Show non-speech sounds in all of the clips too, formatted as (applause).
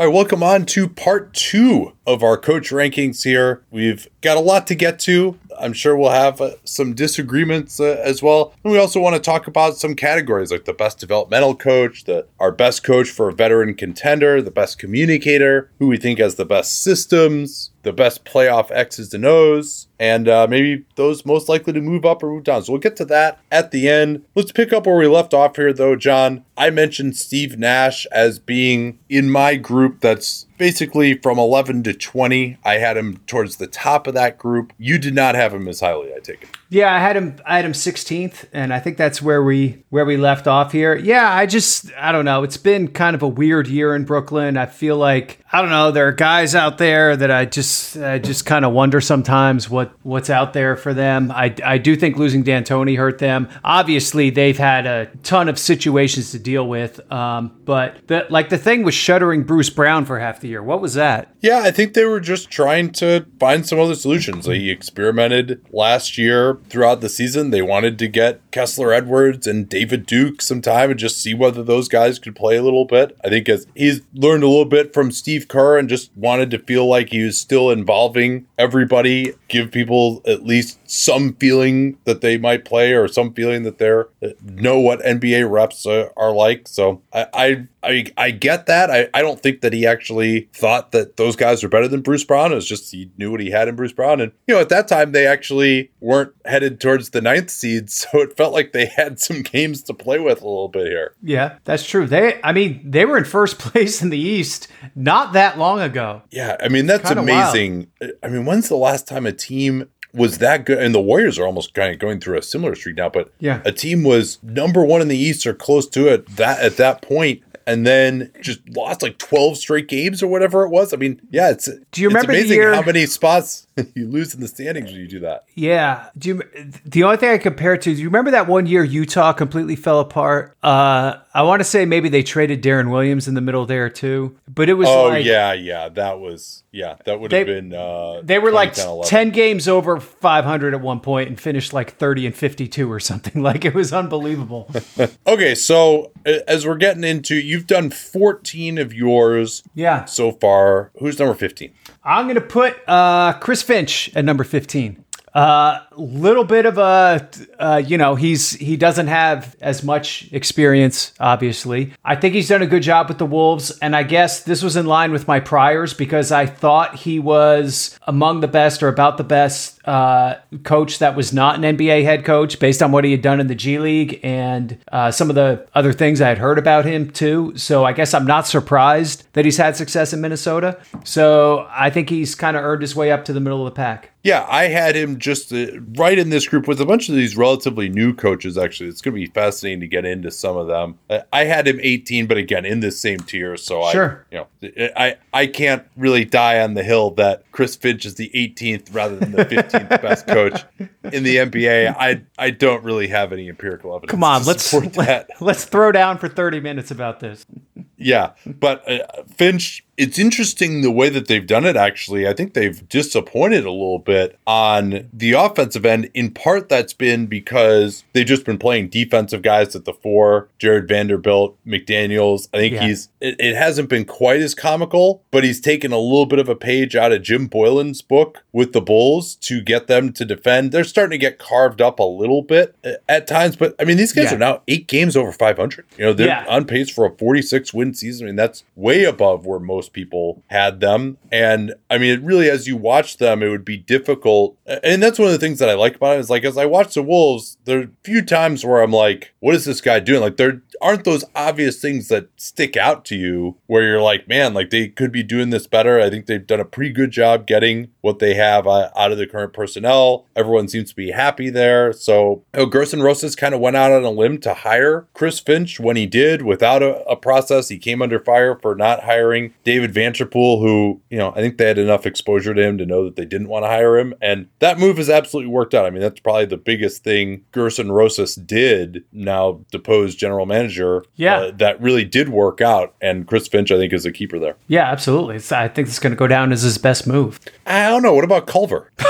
All right, welcome on to part two of our coach rankings here. We've got a lot to get to. I'm sure we'll have uh, some disagreements uh, as well. And we also want to talk about some categories like the best developmental coach, the our best coach for a veteran contender, the best communicator, who we think has the best systems, the best playoff X's and O's, and uh, maybe those most likely to move up or move down. So we'll get to that at the end. Let's pick up where we left off here, though, John. I mentioned Steve Nash as being in my group that's basically from 11 to 20. I had him towards the top of that group. You did not have him as highly, I take it. Yeah, I had him. I had him 16th, and I think that's where we where we left off here. Yeah, I just I don't know. It's been kind of a weird year in Brooklyn. I feel like I don't know. There are guys out there that I just I just kind of wonder sometimes what what's out there for them. I I do think losing D'Antoni hurt them. Obviously, they've had a ton of situations to deal with. Um, but the like the thing was shuttering Bruce Brown for half the year. What was that? Yeah, I think they were just trying to find some other solutions. They experimented last year throughout the season. They wanted to get Kessler Edwards and David Duke some time and just see whether those guys could play a little bit. I think as he's learned a little bit from Steve Kerr and just wanted to feel like he was still involving everybody, give people at least some feeling that they might play or some feeling that they're know what NBA reps are, are like. So I, I I I get that. I, I don't think that he actually thought that those guys were better than Bruce Brown. It was just he knew what he had in Bruce Brown. And you know, at that time they actually weren't headed towards the ninth seed, (laughs) so it felt like they had some games to play with a little bit here. Yeah, that's true. They I mean, they were in first (laughs) place in the East not that long ago. Yeah, I mean that's amazing. Wild. I mean, when's the last time a team was that good. And the Warriors are almost kind of going through a similar streak now. But yeah, a team was number one in the East or close to it that at that point, and then just lost like 12 straight games or whatever it was. I mean, yeah, it's Do you remember amazing year, how many spots (laughs) you lose in the standings when you do that. Yeah. Do you the only thing I compare to, do you remember that one year Utah completely fell apart? Uh I want to say maybe they traded Deron Williams in the middle there too. But it was Oh like, yeah, yeah. That was yeah, that would have been uh They were like 10 games over 500 at one point and finished like 30 and 52 or something. (laughs) Like it was unbelievable. (laughs) okay, so as we're getting into you've done 14 of yours yeah. so far. Who's number 15 i'm gonna put uh, chris finch at number 15 uh, little bit of a, uh, you know, he's he doesn't have as much experience. Obviously, I think he's done a good job with the Wolves, and I guess this was in line with my priors because I thought he was among the best or about the best uh, coach that was not an NBA head coach based on what he had done in the G League and uh, some of the other things I had heard about him too. So I guess I'm not surprised that he's had success in Minnesota. So I think he's kind of earned his way up to the middle of the pack. Yeah, I had him just uh, right in this group with a bunch of these relatively new coaches. Actually, it's going to be fascinating to get into some of them. I had him 18, but again in this same tier. So sure. I, you know, I I can't really die on the hill that Chris Finch is the 18th rather than the 15th best coach in the NBA. I I don't really have any empirical evidence. Come on, let's let, let's throw down for 30 minutes about this. Yeah, but uh, Finch it's interesting the way that they've done it, actually. I think they've disappointed a little bit on the offensive end. In part, that's been because they've just been playing defensive guys at the four Jared Vanderbilt, McDaniels. I think yeah. he's, it, it, hasn't been quite as comical, but he's taken a little bit of a page out of Jim Boylan's book with the Bulls to get them to defend. They're starting to get carved up a little bit uh, at times, but I mean, these guys yeah. are now eight games over 500. You know, they're yeah. on pace for a 46 win season. I mean, that's way above where most most people had them. And I mean, it really, as you watch them, it would be difficult. And that's one of the things that I like about it is like, as I watch the Wolves, there are a few times where I'm like, what is this guy doing? Like, there aren't those obvious things that stick out to you where you're like, man, like they could be doing this better. I think they've done a pretty good job getting what they have uh, out of the current personnel. Everyone seems to be happy there. So, you know, Gersson Rosas kind of went out on a limb to hire Chris Finch when he did without a, a process. He came under fire for not hiring David Vanterpool, who, you know, I think they had enough exposure to him to know that they didn't want to hire him. And that move has absolutely worked out. I mean, that's probably the biggest thing Gersson Rosas did, now deposed general manager, yeah. Uh, that really did work out. And Chris Finch, I think, is a keeper there. Yeah, absolutely. It's, I think it's going to go down as his best move. I don't know. What about Culver? (laughs)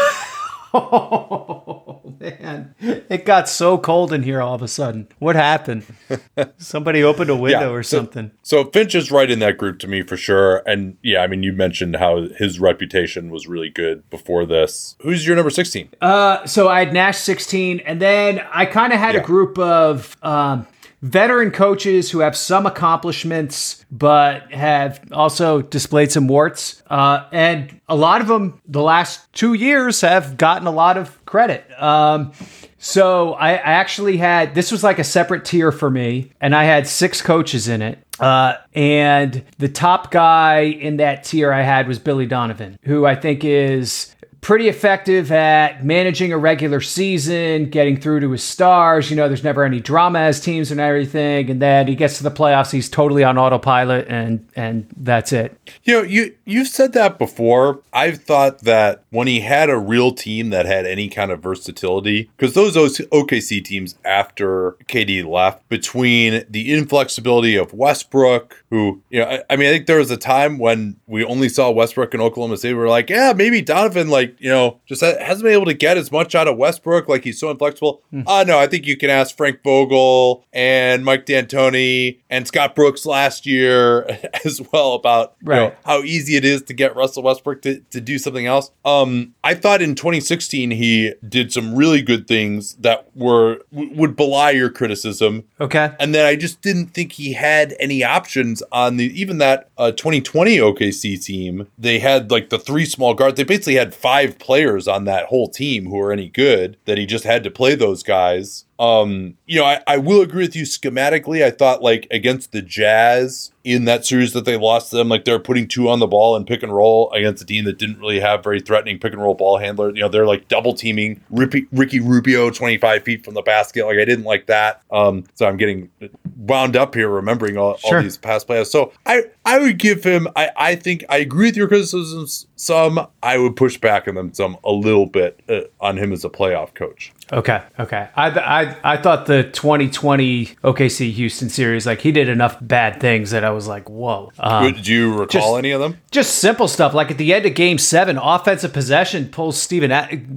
Oh man, it got so cold in here all of a sudden. What happened? (laughs) Somebody opened a window yeah, or something. So, so, Finch is right in that group to me for sure. And yeah, I mean, you mentioned how his reputation was really good before this. Who's your number sixteen? Uh, so I had Nash sixteen, and then I kind of had yeah. a group of um, veteran coaches who have some accomplishments, but have also displayed some warts. Uh, and a lot of them, the last two years, have gotten a lot of credit. Um, so I, I, actually had this was like a separate tier for me, and I had six coaches in it. Uh, and the top guy in that tier I had was Billy Donovan, who I think is pretty effective at managing a regular season, getting through to his stars. You know, there's never any drama as teams and everything. And then he gets to the playoffs, he's totally on autopilot, and and that's it. You know, you you've said that before. I've thought that when he had a real team that had any kind of versatility, because those OKC teams after KD left, between the inflexibility of Westbrook, who you know, I, I mean, I think there was a time when we only saw Westbrook in Oklahoma City. We were like, yeah, maybe Donovan like like, you know, just hasn't been able to get as much out of Westbrook. Like he's so inflexible. Hmm. Uh, no, I think you can ask Frank Vogel and Mike D'Antoni and Scott Brooks last year (laughs) as well about right. you know, how easy it is to get Russell Westbrook to, to do something else. Um, I thought in 2016 he did some really good things that were w- would belie your criticism. Okay. And then I just didn't think he had any options on the even that uh, 2020 OKC team. They had like the three small guards. They basically had five five players on that whole team who are any good that he just had to play those guys. Um, you know, I, I will agree with you schematically. I thought like against the Jazz in that series that they lost them, like they're putting two on the ball and pick and roll against a team that didn't really have very threatening pick and roll ball handler. You know, they're like double teaming Ricky, Ricky Rubio 25 feet from the basket. Like I didn't like that. Um, so I'm getting wound up here remembering all, sure. all these past players. So I, I would give him, I, I think I agree with your criticisms. Some I would push back on them some a little bit uh, on him as a playoff coach. Okay, okay. I, I I thought the 2020 OKC Houston series, like he did enough bad things that I was like, whoa. Um, Did you recall just, any of them? Just simple stuff, like at the end of Game Seven, offensive possession pulls Steven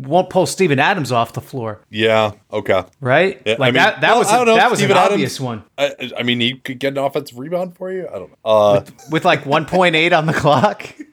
won't pull Steven Adams off the floor. Yeah. Okay. Right. Yeah, like I mean, that. That well, was a, that was Steven an Adams, obvious one. I, I, mean, he could get an offensive rebound for you. I don't know. Uh, with, with like 1.8 on the clock. (laughs)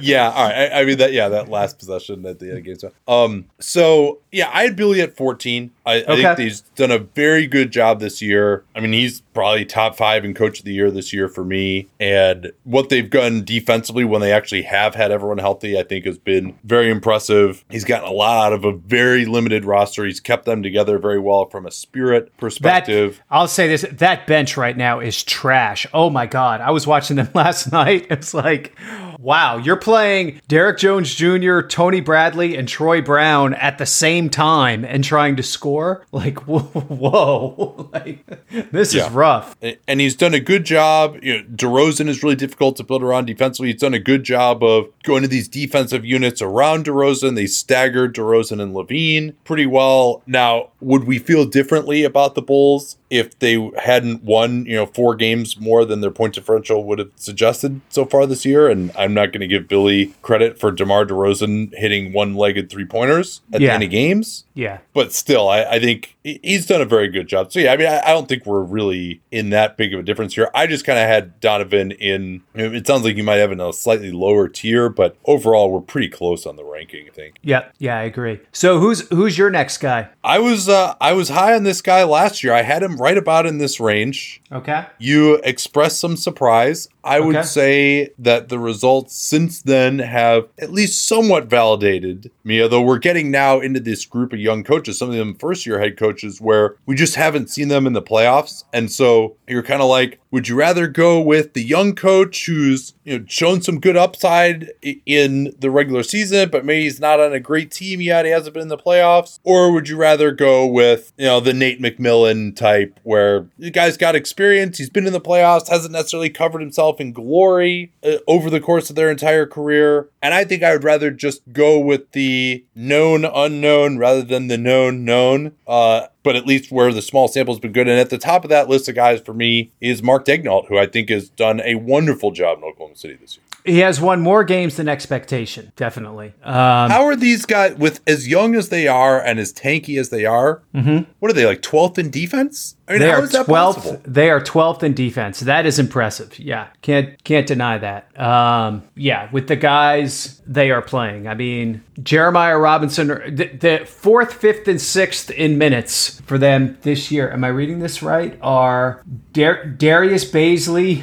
yeah, all right. I, I, mean that. Yeah, that last possession at the end of game. Um. So yeah, I had Billy at fourteen. I, okay. I, think he's done a very good job this year. I mean, he's probably top five in coach of the year this year for me. And what they've done defensively when they actually have had everyone healthy, I think has been very impressive. He's gotten a lot out of a very limited roster. He's kept them together very well from a spirit perspective. That, I'll say this: that bench right now is trash. Oh my god, I was watching them (laughs) last night. It's like Wow, you're playing Derrick Jones Jr., Tony Bradley, and Troy Brown at the same time and trying to score? (laughs) Like, whoa, (laughs) like, this yeah. is rough. And he's done a good job. You know, DeRozan is really difficult to build around defensively. He's done a good job of going to these defensive units around DeRozan. They staggered DeRozan and LaVine pretty well. Now, would we feel differently about the Bulls if they hadn't won, you know, four games more than their point differential would have suggested so far this year? And I'm not going to give Billy credit for DeMar DeRozan hitting one-legged three-pointers at yeah. the end of games. Yeah. But still, I, I, think he's done a very good job. So yeah, I mean, I, I don't think we're really in that big of a difference here. I just kind of had Donovan in. It sounds like you might have in a slightly lower tier, but overall, we're pretty close on the ranking. I think. Yeah, yeah, I agree. So who's who's your next guy? I was uh, I was high on this guy last year. I had him right about in this range. Okay. You expressed some surprise. I would Okay. say that the results since then have at least somewhat validated me, although we're getting now into this group of young coaches, some of them first year head coaches, where we just haven't seen them in the playoffs. And so you're kind of like, would you rather go with the young coach who's you know shown some good upside in the regular season, but maybe he's not on a great team yet, he hasn't been in the playoffs? Or would you rather go with, you know, the Nate McMillan type where the guy's got experience, he's been in the playoffs, hasn't necessarily covered himself in glory uh, over the course of their entire career. And I think I would rather just go with the known unknown rather than the known known. Uh, but at least where the small sample has been good. And at the top of that list of guys for me is Mark Daigneault, who I think has done a wonderful job in Oklahoma City this year. He has won more games than expectation, definitely. Um, How are these guys, with as young as they are and as tanky as they are, what are they, like 12th in defense? I mean, they are that twelfth. They are twelfth in defense. That is impressive. Yeah, can't can't deny that. Um, yeah, with the guys they are playing. I mean, Jeremiah Robinson, the, the fourth, fifth, and sixth in minutes for them this year. Am I reading this right? Are Dar- Darius Bazley,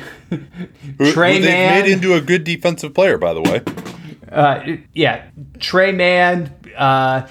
Who- Trey who made into a good defensive player, by the way. uh, yeah, Tre Mann, uh,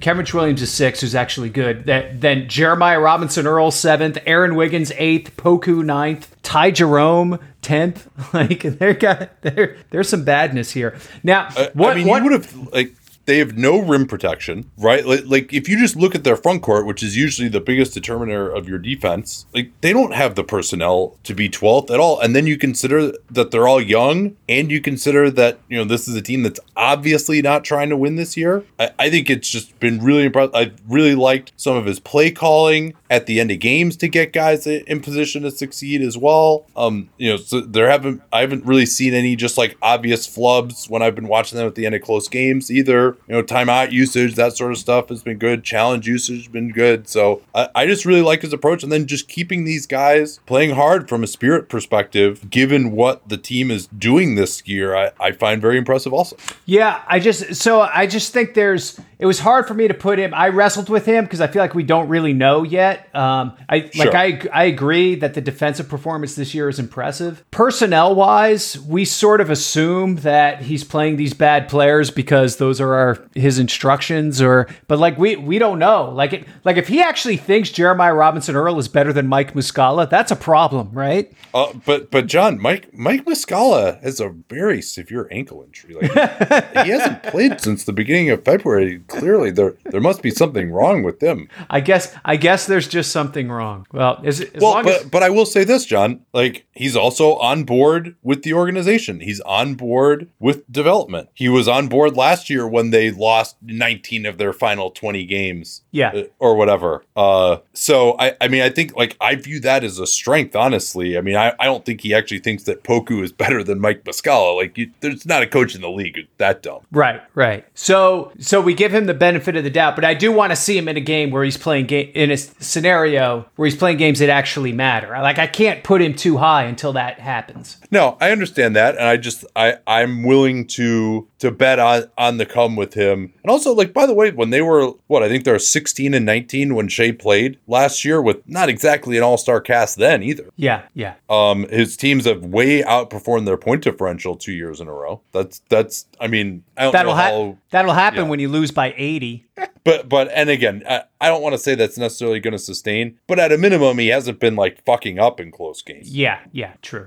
Kevin Williams is six, who's actually good. That then Jeremiah Robinson Earl seventh, Aaron Wiggins eighth, Poku ninth, Ty Jerome tenth. (laughs) Like there got there there's some badness here. Now, what I mean, what you would have like they have no rim protection, right? Like, like if you just look at their front court, which is usually the biggest determiner of your defense, like they don't have the personnel to be 12th at all. And then you consider that they're all young, and you consider that you know this is a team that's obviously not trying to win this year. I, I think it's just been really impressive. I really liked some of his play calling at the end of games to get guys in position to succeed as well. Um, you know, so there haven't I haven't really seen any just like obvious flubs when I've been watching them at the end of close games either. You know, timeout usage, that sort of stuff has been good. Challenge usage has been good. So I, I just really like his approach, and then just keeping these guys playing hard from a spirit perspective, given what the team is doing this year, I, I find very impressive. Also, Yeah, I just so I just think there's it was hard for me to put him. I wrestled with him because I feel like we don't really know yet. Um, I Sure. like I I agree that the defensive performance this year is impressive. Personnel wise, we sort of assume that he's playing these bad players because those are our his instructions or but like we we don't know. Like it like if he actually thinks Jeremiah Robinson Earl is better than Mike Muscala, that's a problem, right? uh, but but John, Mike Mike Muscala has a very severe ankle injury. Like he hasn't played since the beginning of February. Clearly, there there must be something wrong with them. I guess I guess there's just something wrong. Well, as, as Well, but as but I will say this, John. Like he's also on board with the organization. He's on board with development. He was on board last year when they lost 19 of their final 20 games. Yeah. uh, or whatever. Uh, so I I mean I think like I view that as a strength. Honestly, I mean I, I don't think he actually thinks that Poku is better than Mike Muscala. Like you, there's not a coach in the league that dumb. Right, right. So, so we give him the benefit of the doubt, but I do want to see him in a game where he's playing game in a scenario where he's playing games that actually matter. Like I can't put him too high until that happens. No, I understand that, and I just I I'm willing to to bet on on the come with him. And also, like by the way, when they were what I think they were 16 and 19 when Shai played last year with not exactly an All Star cast then either. Yeah, yeah. Um, his teams have way outperformed their point differential two years in a row. That's that's I mean I don't That'll know how. happen. That'll happen yeah. when you lose by eighty. But but and again, I, I don't want to say that's necessarily going to sustain. But at a minimum, he hasn't been like fucking up in close games. Yeah, yeah. True.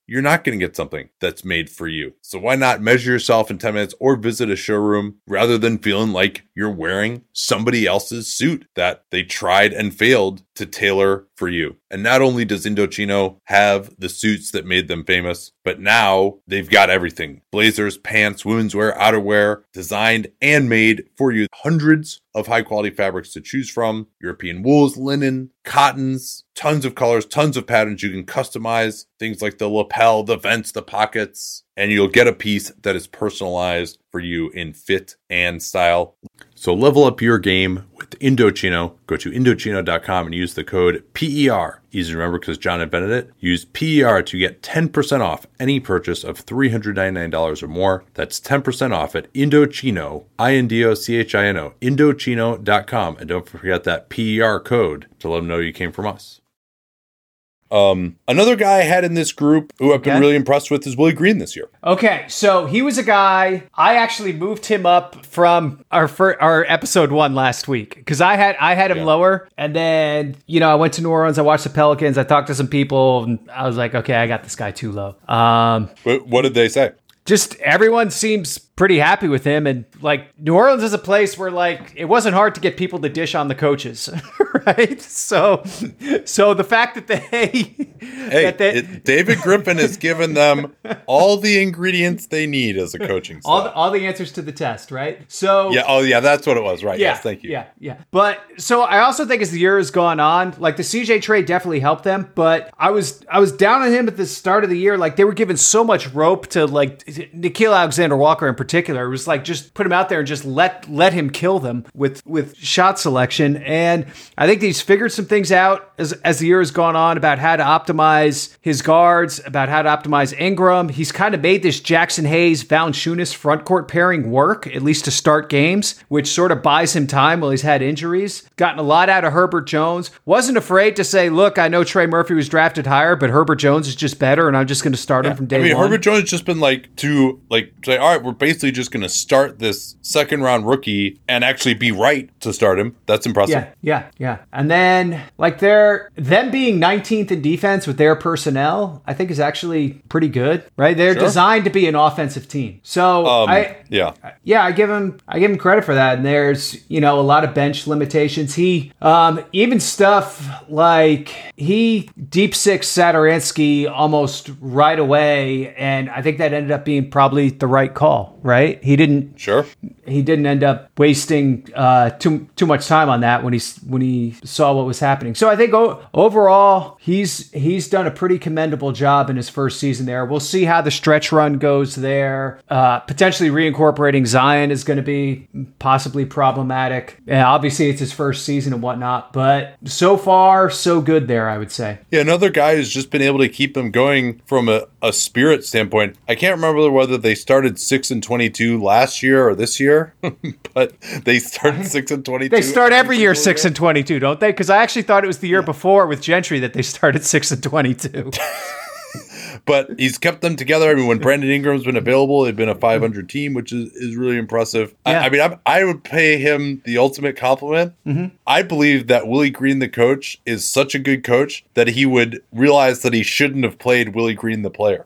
you're not going to get something that's made for you. So why not measure yourself in 10 minutes or visit a showroom rather than feeling like you're wearing somebody else's suit that they tried and failed to tailor for you. And not only does Indochino have the suits that made them famous, but now they've got everything. Blazers, pants, women's wear, outerwear, designed and made for you. Hundreds of high quality fabrics to choose from. European wools, linen, cottons, tons of colors, tons of patterns you can customize, things like the lapel, the vents, the pockets, and you'll get a piece that is personalized for you in fit and style. So level up your game with Indochino. Go to Indochino.com and use the code PER. Easy to remember because John invented it. Use PER to get 10% off any purchase of $399 or more. That's 10% off at Indochino, I-N-D-O-C-H-I-N-O, Indochino.com. And don't forget that PER code to let them know you came from us. Um, another guy I had in this group who I've been Okay. really impressed with is Willie Green this year. Okay, so he was a guy I actually moved him up from our fir- our episode one last week because I had I had him Yeah. lower, and then you know I went to New Orleans, I watched the Pelicans, I talked to some people, and I was like, okay, I got this guy too low. Um, What, what did they say? just everyone seems pretty happy with him and like New Orleans is a place where like it wasn't hard to get people to dish on the coaches (laughs) right so so the fact that they (laughs) Hey, that they, it- David Griffin has given them all the ingredients they need as a coaching staff. all the, all the answers to the test right so yeah, oh yeah, that's what it was, right? yeah, yes, thank you. Yeah, yeah. But so I also think as the year has gone on, like the CJ trade definitely helped them. But I was I was down on him at the start of the year. Like they were given so much rope to like Nickeil Alexander Walker in particular. It was like just put him out there and just let let him kill them with with shot selection. And I think he's figured some things out as as the year has gone on about how to optimize his guards, about how to optimize Ingram. He's kind of made this Jaxson Hayes Valanciunas front court pairing work at least to start games, which sort of buys him time while he's had injuries. Gotten a lot out of Herbert Jones. Wasn't afraid to say, "Look, I know Trey Murphy was drafted higher, but Herbert Jones is just better, and I'm just going to start him from day I mean, one." Herbert Jones has just been like to like say, all right, we're basically just going to start this second round rookie and actually be right to start him. That's impressive. Yeah, yeah, yeah. And then like they're them being 19th in defense with their personnel, I think is actually pretty good, right? They're Sure. designed to be an offensive team. So Um, I yeah. yeah, I give him I give him credit for that. And there's you know a lot of bench limitations. He um, even stuff like he deep six Satoransky almost right away, and I think that ended up being probably the right call. Right? He didn't Sure. he didn't end up wasting uh, too too much time on that when he when he saw what was happening. So I think o- overall he's he's done a pretty commendable job in his first season there. We'll see how the stretch run goes there. Uh, potentially reincorporating Zion is going to be possibly problematic. Yeah, obviously it's his first season and whatnot, but so far so good there. I would say. Yeah, another guy who's just been able to keep them going from a, a spirit standpoint. I can't remember whether they started six and twenty-two last year or this year, (laughs) but they start six and twenty-two. They start every year six and twenty-two, don't they? Because I actually thought it was the year before with Gentry that they started six and twenty-two. (laughs) (laughs) but he's kept them together. I mean, when Brandon Ingram's been available, they've been a 500 team, which is, is really impressive. Yeah. I, I mean, I, I would pay him the ultimate compliment. Mm-hmm. I believe that Willie Green, the coach, is such a good coach that he would realize that he shouldn't have played Willie Green, the player.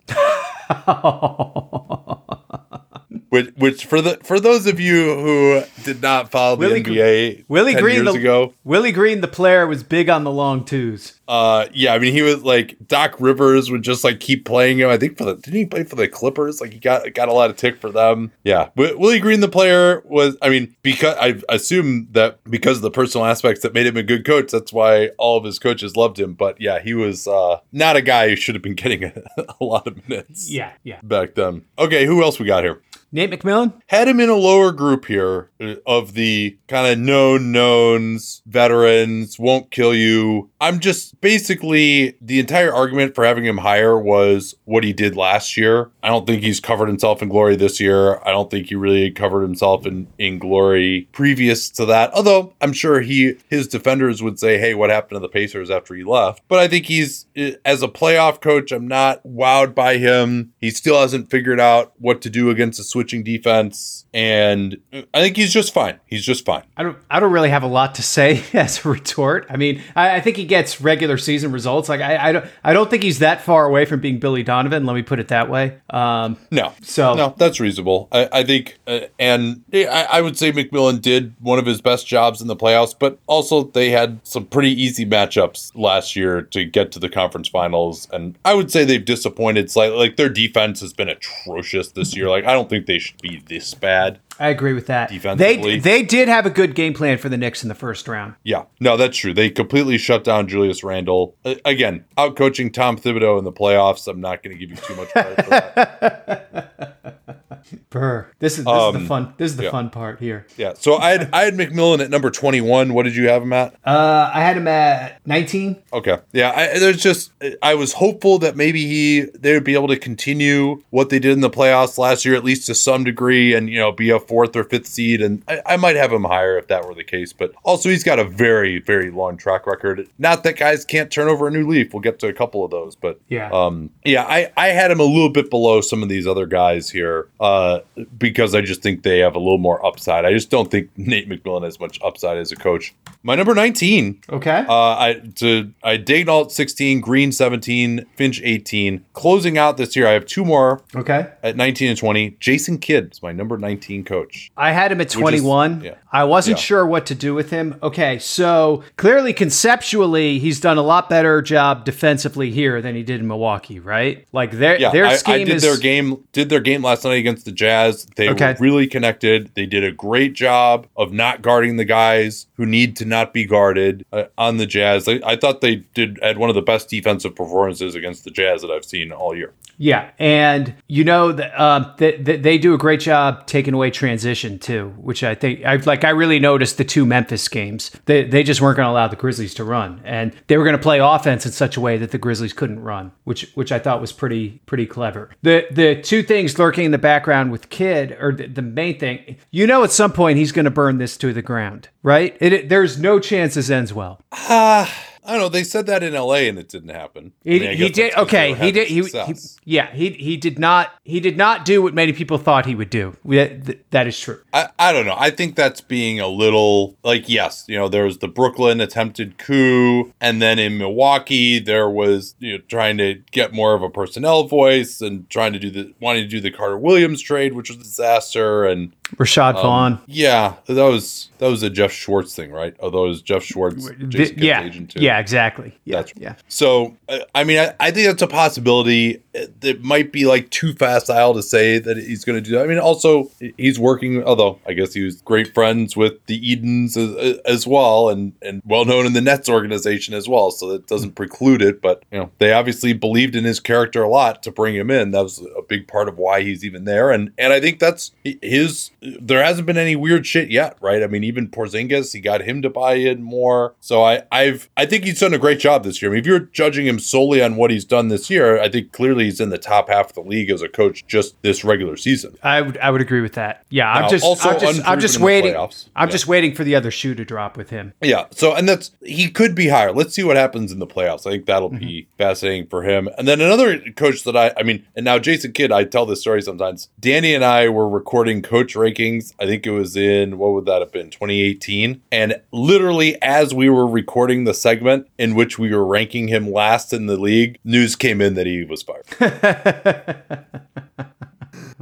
Which, which for the for those of you who did not follow the Willie Gr- NBA Willie 10 Green the, ago, Willie Green the player was big on the long twos. uh, yeah, I mean, he was like Doc Rivers would just like keep playing him. I think for the didn't he play for the Clippers? Like he got got a lot of tick for them. Yeah, but Willie Green, the player, was. I mean, because I assume that because of the personal aspects that made him a good coach, that's why all of his coaches loved him. But yeah, he was uh, not a guy who should have been (laughs) getting a, a lot of minutes. Yeah, yeah. Back then. Okay, who else we got here? Nate McMillan. had him in a lower group here uh, of the kind of known knowns, veterans, won't kill you. I'm just basically the entire argument for having him higher was what he did last year. I don't think he's covered himself in glory this year. I don't think he really covered himself in, in glory previous to that. Although I'm sure he his defenders would say, "Hey, what happened to the Pacers after he left?" But I think he's as a playoff coach, I'm not wowed by him. He still hasn't figured out what to do against a defense, and I think he's just fine. He's just fine. I don't. I don't really have a lot to say (laughs) as a retort. I mean, I, I think he gets regular season results. Like I, I don't. I don't think he's that far away from being Billy Donovan. Let me put it that way. Um, No, So- no, that's reasonable. I, I think, uh, and I, I would say McMillan did one of his best jobs in the playoffs, but also they had some pretty easy matchups last year to get to the conference finals, and I would say they've disappointed slightly. Like their defense has been atrocious this year. Like I don't think think they should be this bad. I agree with that. Defensively. They they did have a good game plan for the Knicks in the first round. Yeah, no, that's true. They completely shut down Julius Randle. Uh, again, out coaching Tom Thibodeau in the playoffs. I'm not going to give you too much credit for that. (laughs) Burr. This is this is the fun. This is the Um, yeah. fun part here. Yeah, so I had I had McMillan at number 21. What did you have him at? Uh, I had him at 19. Okay. Yeah, I, there's just I was hopeful that maybe he they would be able to continue what they did in the playoffs last year, at least to some degree, and you know be a fourth or fifth seed. And I, I might have him higher if that were the case. But also he's got a very very long track record. Not that guys can't turn over a new leaf. We'll get to a couple of those, but Yeah. um, yeah, I I had him a little bit below some of these other guys here, uh, because I just think they have a little more upside. I just don't think Nate McMillan has much upside as a coach. My number 19 Okay. uh, I to I Daigneault 16, Green 17, Finch 18. Closing out this year, I have two more okay. at 19 and 20. Jason Kidd is my number 19 coach. I had him at 21. yeah. I wasn't Yeah. sure what to do with him. Okay, so clearly conceptually he's done a lot better job defensively here than he did in Milwaukee, right? Like their Yeah, their I, I did is their game did their game last night against the Jazz. They Okay. were really connected. They did a great job of not guarding the guys who need to not be guarded uh, on the Jazz. I, I thought they did had one of the best defensive performances against the Jazz that I've seen all year. Yeah, and you know that um, that that they do a great job taking away transition too, which I think I like. I really noticed the two Memphis games. They they just weren't going to allow the Grizzlies to run, and they were going to play offense in such a way that the Grizzlies couldn't run, which which I thought was pretty pretty clever. The the two things lurking in the background with Kidd, or the, the main thing, you know, at some point he's going to burn this to the ground, right? It, it- there's no chance this ends well. I don't know. They said that in L.A. and it didn't happen. He, I mean, I he did okay. He did. He, he yeah. He he did not. He did not do what many people thought he would do. We- th- That is true. I, I don't know. I think that's being a little like yes, you know, there was the Brooklyn attempted coup, and then in Milwaukee there was you know trying to get more of a personnel voice and trying to do the wanting to do the Carter Williams trade, which was a disaster, and Rashad um, Vaughn. yeah, that was that was a Jeff Schwartz thing, right? Although it was Jeff Schwartz, Th- Jason Kidd's yeah. agent too. Yeah. Exactly. Yeah. That's yeah. So, I mean, I, I think that's a possibility. It, might be like too facile to say that he's going to do that. I mean, also, he's working, although I guess he was great friends with the Edens as, as well and, and well known in the Nets organization as well. So that doesn't mm. preclude it. But, you know, they obviously believed in his character a lot to bring him in. That was a big part of why he's even there. And, and I think that's his, there hasn't been any weird shit yet, right? I mean, even Porzingis, he got him to buy in more. So I, I've, I think he's done a great job this year. I mean, if you're judging him solely on what he's done this year, I think clearly he's in the top half of the league as a coach just this regular season. I would I would agree with that. Yeah. Now, I'm just also I'm just I'm just waiting. I'm Yeah. just waiting for the other shoe to drop with him. Yeah. So, and that's, he could be higher. Let's see what happens in the playoffs. I think that'll be mm-hmm. fascinating for him. And then another coach that I, I mean, and now Jason Kidd, I tell this story sometimes. Danny and I were recording coach rankings. I think it was in, what would that have been, 2018? And literally as we were recording the segment in which we were ranking him last in the league, news came in that he was fired. (laughs)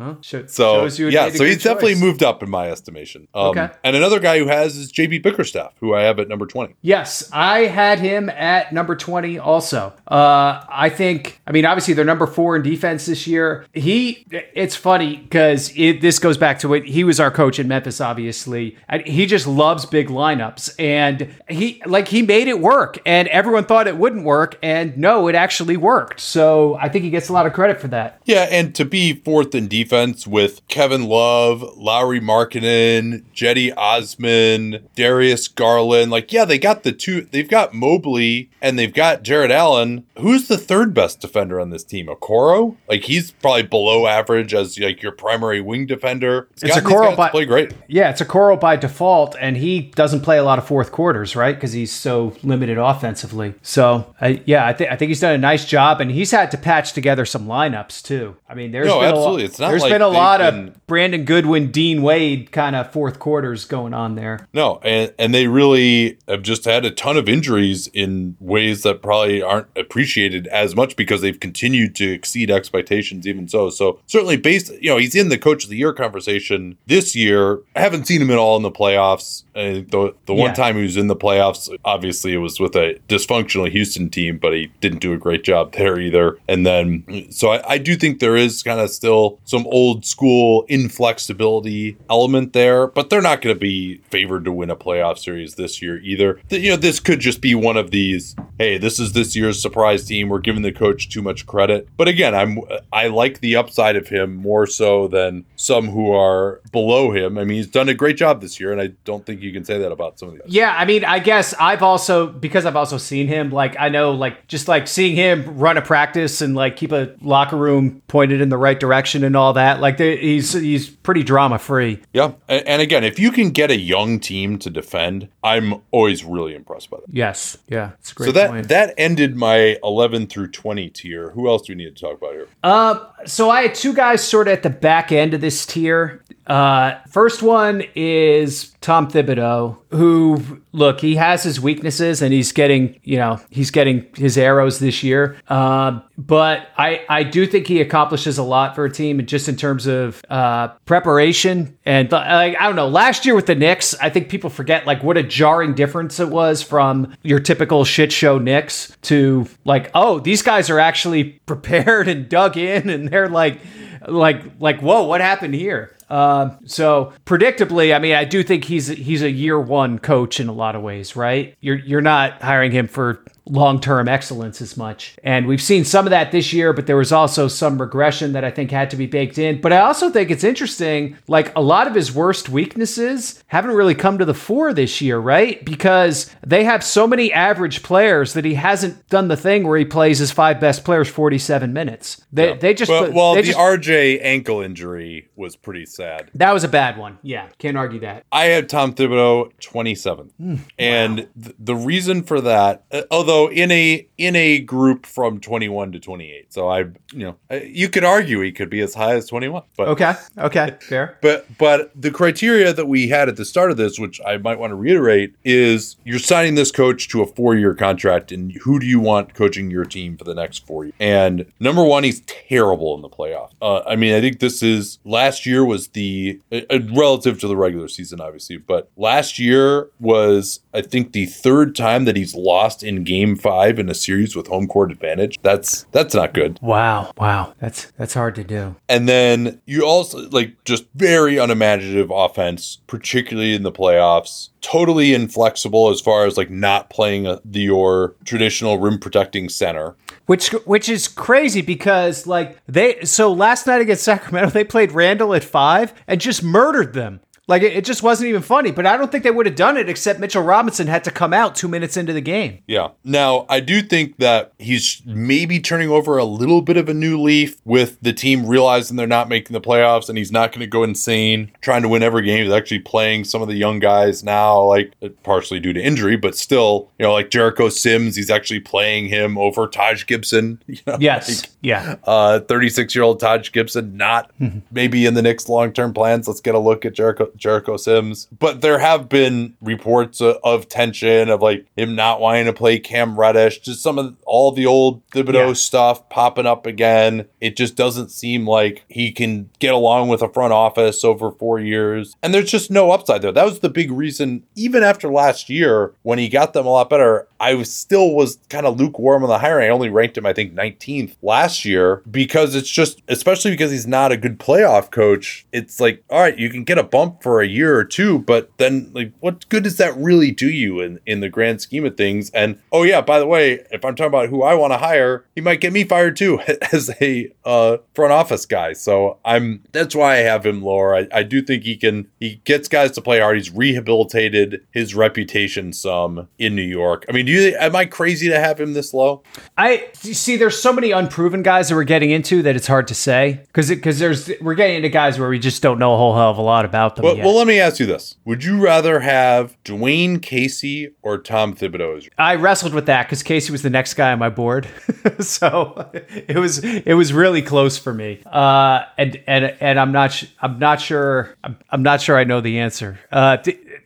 Well, sho- So shows you yeah, so good he's definitely moved up in my estimation. Um, Okay. And another guy who has is JB Bickerstaff, who I have at number 20. Yes, I had him at number 20 also. Uh, I think, I mean, obviously they're number four in defense this year. He, it's funny because it, this goes back to what he was our coach in Memphis, obviously. And he just loves big lineups. And he, like, he made it work. And everyone thought it wouldn't work. And no, it actually worked. So I think he gets a lot of credit for that. Yeah, and to be fourth in defense with Kevin Love, Lauri Markkanen, Cedi Osman, Darius Garland, like yeah, they got the two. They've got Mobley and they've got Jarrett Allen. Who's the third best defender on this team? Okoro? Like he's probably below average as like your primary wing defender. It's, It's Okoro, but- play great. Yeah, it's a Coral by default, and he doesn't play a lot of fourth quarters, right? Because he's so limited offensively. So, I yeah, I think I think he's done a nice job, and he's had to patch together some lineups too. I mean, there's No, absolutely. A, It's not there's like been a lot been- of Brandon Goodwin, Dean Wade kind of fourth quarters going on there. No, and and they really have just had a ton of injuries in ways that probably aren't appreciated as much because they've continued to exceed expectations even so. So certainly based, you know, he's in the coach of the year conversation this year. I haven't seen him at all in the playoffs. And the the one Yeah. time he was in the playoffs, obviously it was with a dysfunctional Houston team, but he didn't do a great job there either. And then so I, I do think there is kind of still some old school inflexibility element there, but they're not going to be favored to win a playoff series this year either. You know, this could just be one of these, hey, this is this year's surprise team. We're giving the coach too much credit. But again, I'm I like the upside of him more so than some who are below him. I mean, he's done a great job this year, and I don't think you can say that about some of these. Yeah, I mean, I guess I've also because I've also seen him. Like, I know, like, just like seeing him run a practice and like keep a locker room pointed in the right direction and all that. Like, he's he's pretty drama free. Yeah, and, and again, if you can get a young team to defend, I'm always really impressed by that. Yes, yeah, it's great. So that point. that ended my 11 through 20 tier. Who else do we need to talk about here? Uh, so I had two guys sort of at the back end of this tier. Uh, first one is Tom Thibodeau, who look he has his weaknesses and he's getting you know he's getting his arrows this year. Uh, but I I do think he accomplishes a lot for a team, and just in terms of uh, preparation and like I don't know. Last year with the Knicks, I think people forget like what a jarring difference it was from your typical shit show Knicks to like oh these guys are actually (laughs) prepared and dug in and they're like like like whoa what happened here um, so predictably, I mean, I do think he's he's a year one coach in a lot of ways, right? You're you're not hiring him for long term excellence as much, and we've seen some of that this year. But there was also some regression that I think had to be baked in. But I also think it's interesting, like a lot of his worst weaknesses haven't really come to the fore this year, right? Because they have so many average players that he hasn't done the thing where he plays his five best players 47 minutes. They Yeah. they just well, well they the just- RJ ankle injury was pretty sad. that was a bad one. Yeah, can't argue that. I had Tom Thibodeau 27, Hmm. and th- the reason for that, uh, although in a in a group from 21 to 28, so I, you know, you could argue he could be as high as 21, but Okay, okay, fair. But but the criteria that we had at the start of this, which I might want to reiterate, is you're signing this coach to a four year contract, and who do you want coaching your team for the next four years? And number one, he's terrible in the playoffs. Uh, I mean, I think this is last year was the uh, relative to the regular season, obviously, but last year was I think the third time that he's lost in Game Five in a series with home court advantage. That's that's not good. Wow, wow, that's that's hard to do. And then you also like just very unimaginative offense, particularly in the playoffs. Totally inflexible as far as like not playing a, the your traditional rim protecting center. Which which is crazy because like they so last night against Sacramento they played Randle at five and just murdered them. Like it, it just wasn't even funny. But I don't think they would have done it except Mitchell Robinson had to come out two minutes into the game. Yeah. Now, I do think that he's maybe turning over a little bit of a new leaf with the team realizing they're not making the playoffs and he's not going to go insane trying to win every game. He's actually playing some of the young guys now, like partially due to injury, but still, you know, like Jericho Sims, he's actually playing him over Taj Gibson. (laughs) You know, Yes, like, yeah, uh, 36 year old Taj Gibson, not (laughs) maybe in the Knicks long term plans. Let's get a look at Jericho, Jericho Sims. But there have been reports of, of tension, of like him not wanting to play Cam Reddish, just some of all the old Thibodeau Yeah. stuff popping up again. It just doesn't seem like he can get along with a front office over four years. And there's just no upside there. That was the big reason, even after last year, when he got them a lot better, I was still was kind of lukewarm on the hiring. I only ranked him, I think, 19th last year because it's just, especially because he's not a good playoff coach. It's like, all right, you can get a bump for a year or two, but then like, what good does that really do you in in the grand scheme of things? And oh yeah, by the way, if I'm talking about who I want to hire, he might get me fired too (laughs) as a uh, front office guy. So I'm that's why I have him lower. I, I do think he can he gets guys to play hard. He's rehabilitated his reputation some in New York. I mean, do you am I crazy to have him this low? I see. There's so many unproven guys that we're getting into that it's hard to say because because there's we're getting into guys where we just don't know a whole hell of a lot about them Well, yet. well, let me ask you this: Would you rather have Dwane Casey or Tom Thibodeau? I wrestled with that because Casey was the next guy on my board, (laughs) so it was it was really close for me. Uh, and and and I'm not sh- I'm not sure I'm, I'm not sure I know the answer. Uh,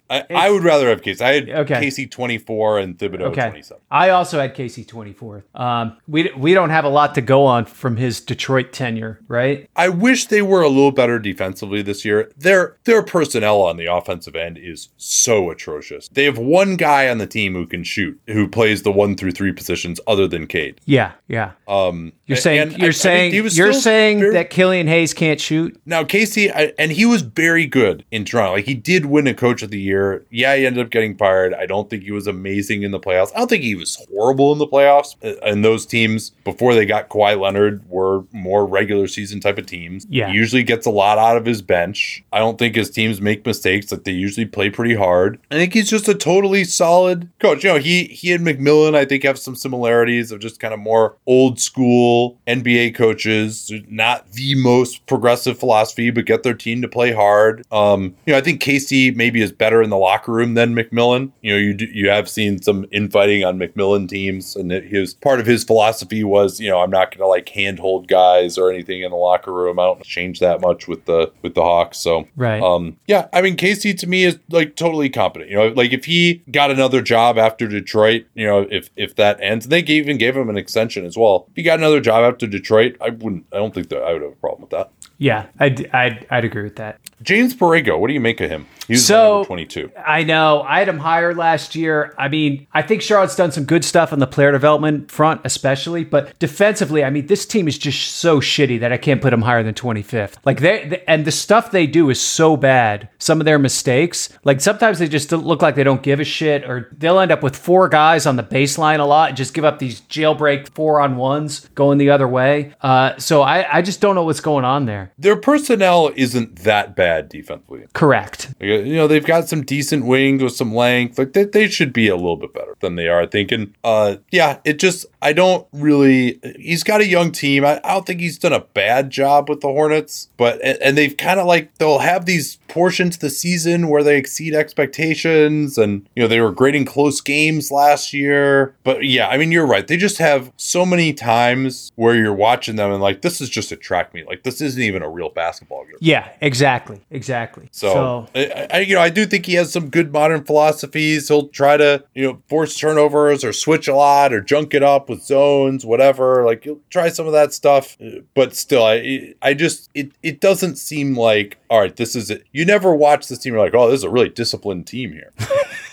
I, I would rather have Casey. I had Okay. Casey 24 and Thibodeau Okay. 27. I also had Casey 24th. Um, we we don't have a lot to go on from his Detroit tenure, right? I wish they were a little better defensively this year. Their their personnel on the offensive end is so atrocious. They have one guy on the team who can shoot, who plays the one through three positions other than Cade. Yeah, yeah. Um, You're saying I- I you're mean, saying he was you're saying very- that Killian Hayes can't shoot. Now, Casey, I, and he was very good in Toronto. Like, he did win a coach of the year. Yeah, he ended up getting fired. I don't think he was amazing in the playoffs. I don't think he was horrible in the playoffs. And those teams, before they got Kawhi Leonard, were more regular season type of teams. Yeah. He usually gets a lot out of his bench. I don't think his teams make mistakes. Like, they usually play pretty hard. I think he's just a totally solid coach. You know, he, he and McMillan, I think, have some similarities of just kind of more old school NBA coaches, not the most progressive philosophy, but get their team to play hard. Um, you know, I think Casey maybe is better in the locker room than McMillan. You know, you do, you have seen some infighting on McMillan teams, and it- his part of his philosophy was, you know, I'm not going to like handhold guys or anything in the locker room. I don't change that much with the with the Hawks. So Right. um, yeah, I mean, Casey to me is like totally competent. You know, like if he got another job after Detroit, you know, if if that ends, and they even gave him an extension as well. If he got another job after Detroit, I wouldn't. I don't think that I would have a problem with that. Yeah, I'd, I'd I'd agree with that. James Borrego, what do you make of him? He's So- twenty two. I know. I had him higher last year. I mean, I think Charlotte's done some good stuff on the player development front, especially. But defensively, I mean, this team is just so shitty that I can't put them higher than 25th. Like they, they- and the stuff they do is so bad. Some of their mistakes, like sometimes they just look like they don't give a shit, or they'll end up with four guys on the baseline a lot and just give up these jailbreak four on ones going the other way. Uh, so I, I just don't know what's going on there. Their personnel isn't that bad defensively. Correct. You know, they've got some decent wings with some length. Like they, they should be a little bit better than they are, I think. And uh, yeah, it just I don't really. He's got a young team. I, I don't think he's done a bad job with the Hornets, but and, and they've kind of like they'll have these portions of the season where they exceed expectations, and you know they were great in close games last year. But yeah, I mean you're right. They just have so many times where you're watching them and like this is just a track meet. Like this isn't even a real basketball game. Yeah, exactly. Exactly. So, I, I, you know, I do think he has some good modern philosophies. He'll try to, you know, force turnovers or switch a lot or junk it up with zones, whatever. Like he'll try some of that stuff, but still, I, I just it it doesn't seem like all right. This is it. You never watch this team. You're like, oh, this is a really disciplined team here.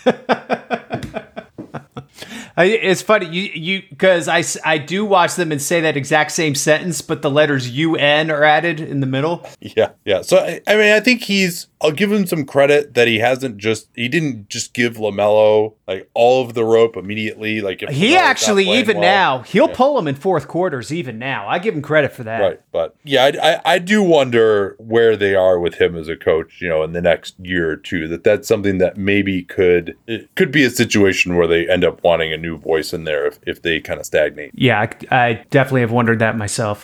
(laughs) It's funny you you because I I do watch them and say that exact same sentence, but the letters UN are added in the middle. Yeah, yeah. So I, I mean, I think he's. I'll give him some credit that he hasn't just. He didn't just give Lamelo like all of the rope immediately. Like if He actually even well. now he'll pull him in fourth quarters. Even now, I give him credit for that. Right, but yeah, I, I I do wonder where they are with him as a coach. You know, in the next year or two, that that's something that maybe could it could be a situation where they end up wanting a new voice in there if, if they kind of stagnate. Yeah, I, I definitely have wondered that myself.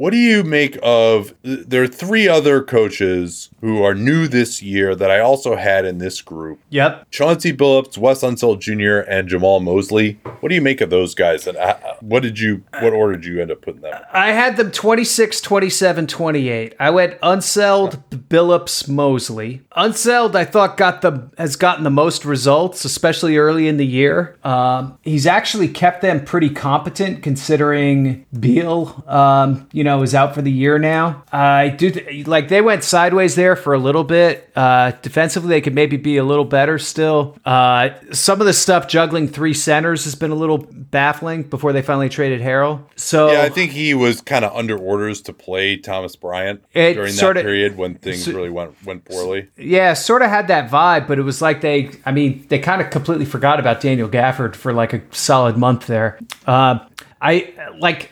What do you make of? There are three other coaches who are new this year that I also had in this group. Yep. Chauncey Billups, Wes Unseld Jr., and Jamahl Mosley. What do you make of those guys? And uh, what did you? What order did you end up putting them? in? I had them 26, 27, 28. I went Unseld, Billups, Mosley. Unseld, I thought got the has gotten the most results, especially early in the year. Um, he's actually kept them pretty competent considering Beal, um, you know, is out for the year now. I do th- like they went sideways there for a little bit. Uh, defensively, they could maybe be a little better still. Uh, some of the stuff juggling three centers has been a little baffling before they finally traded Harrell. So Yeah, I think he was kind of under orders to play Thomas Bryant during that sorta- period when things so- really went went poorly. Yeah, sort of had that vibe, but it was like they, I mean, they kind of completely forgot about Daniel Gafford for like a solid month there. Uh, I like,